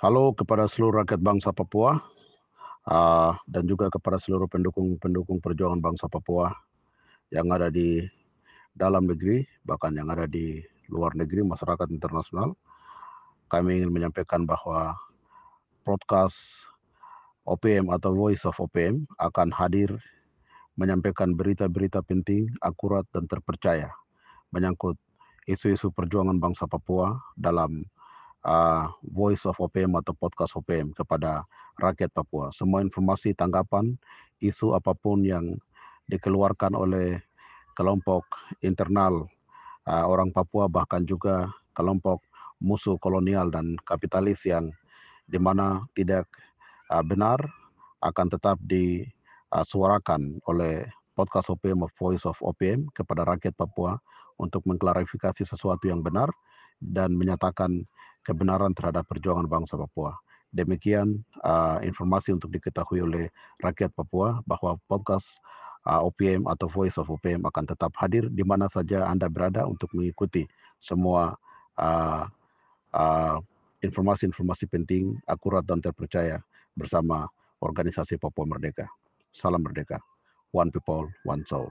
Halo kepada seluruh rakyat bangsa Papua uh, dan juga kepada seluruh pendukung-pendukung perjuangan bangsa Papua yang ada di dalam negeri, bahkan yang ada di luar negeri, masyarakat internasional. Kami ingin menyampaikan bahwa podcast OPM atau Voice of OPM akan hadir menyampaikan berita-berita penting, akurat, dan terpercaya menyangkut isu-isu perjuangan bangsa Papua dalam uh, Voice of OPM atau Podcast OPM kepada rakyat Papua. Semua informasi, tanggapan, isu apa pun yang dikeluarkan oleh kelompok internal uh, orang Papua bahkan juga kelompok musuh kolonial dan kapitalis yang di mana tidak uh, benar akan tetap disuarakan oleh podcast OPM of Voice of OPM kepada rakyat Papua untuk mengklarifikasi sesuatu yang benar dan menyatakan kebenaran terhadap perjuangan bangsa Papua. Demikian uh, informasi untuk diketahui oleh rakyat Papua bahwa podcast uh, OPM atau Voice of OPM akan tetap hadir di mana saja Anda berada untuk mengikuti semua uh, uh, informasi-informasi penting, akurat dan terpercaya bersama organisasi Papua Merdeka. Salam Merdeka. One People, One Soul.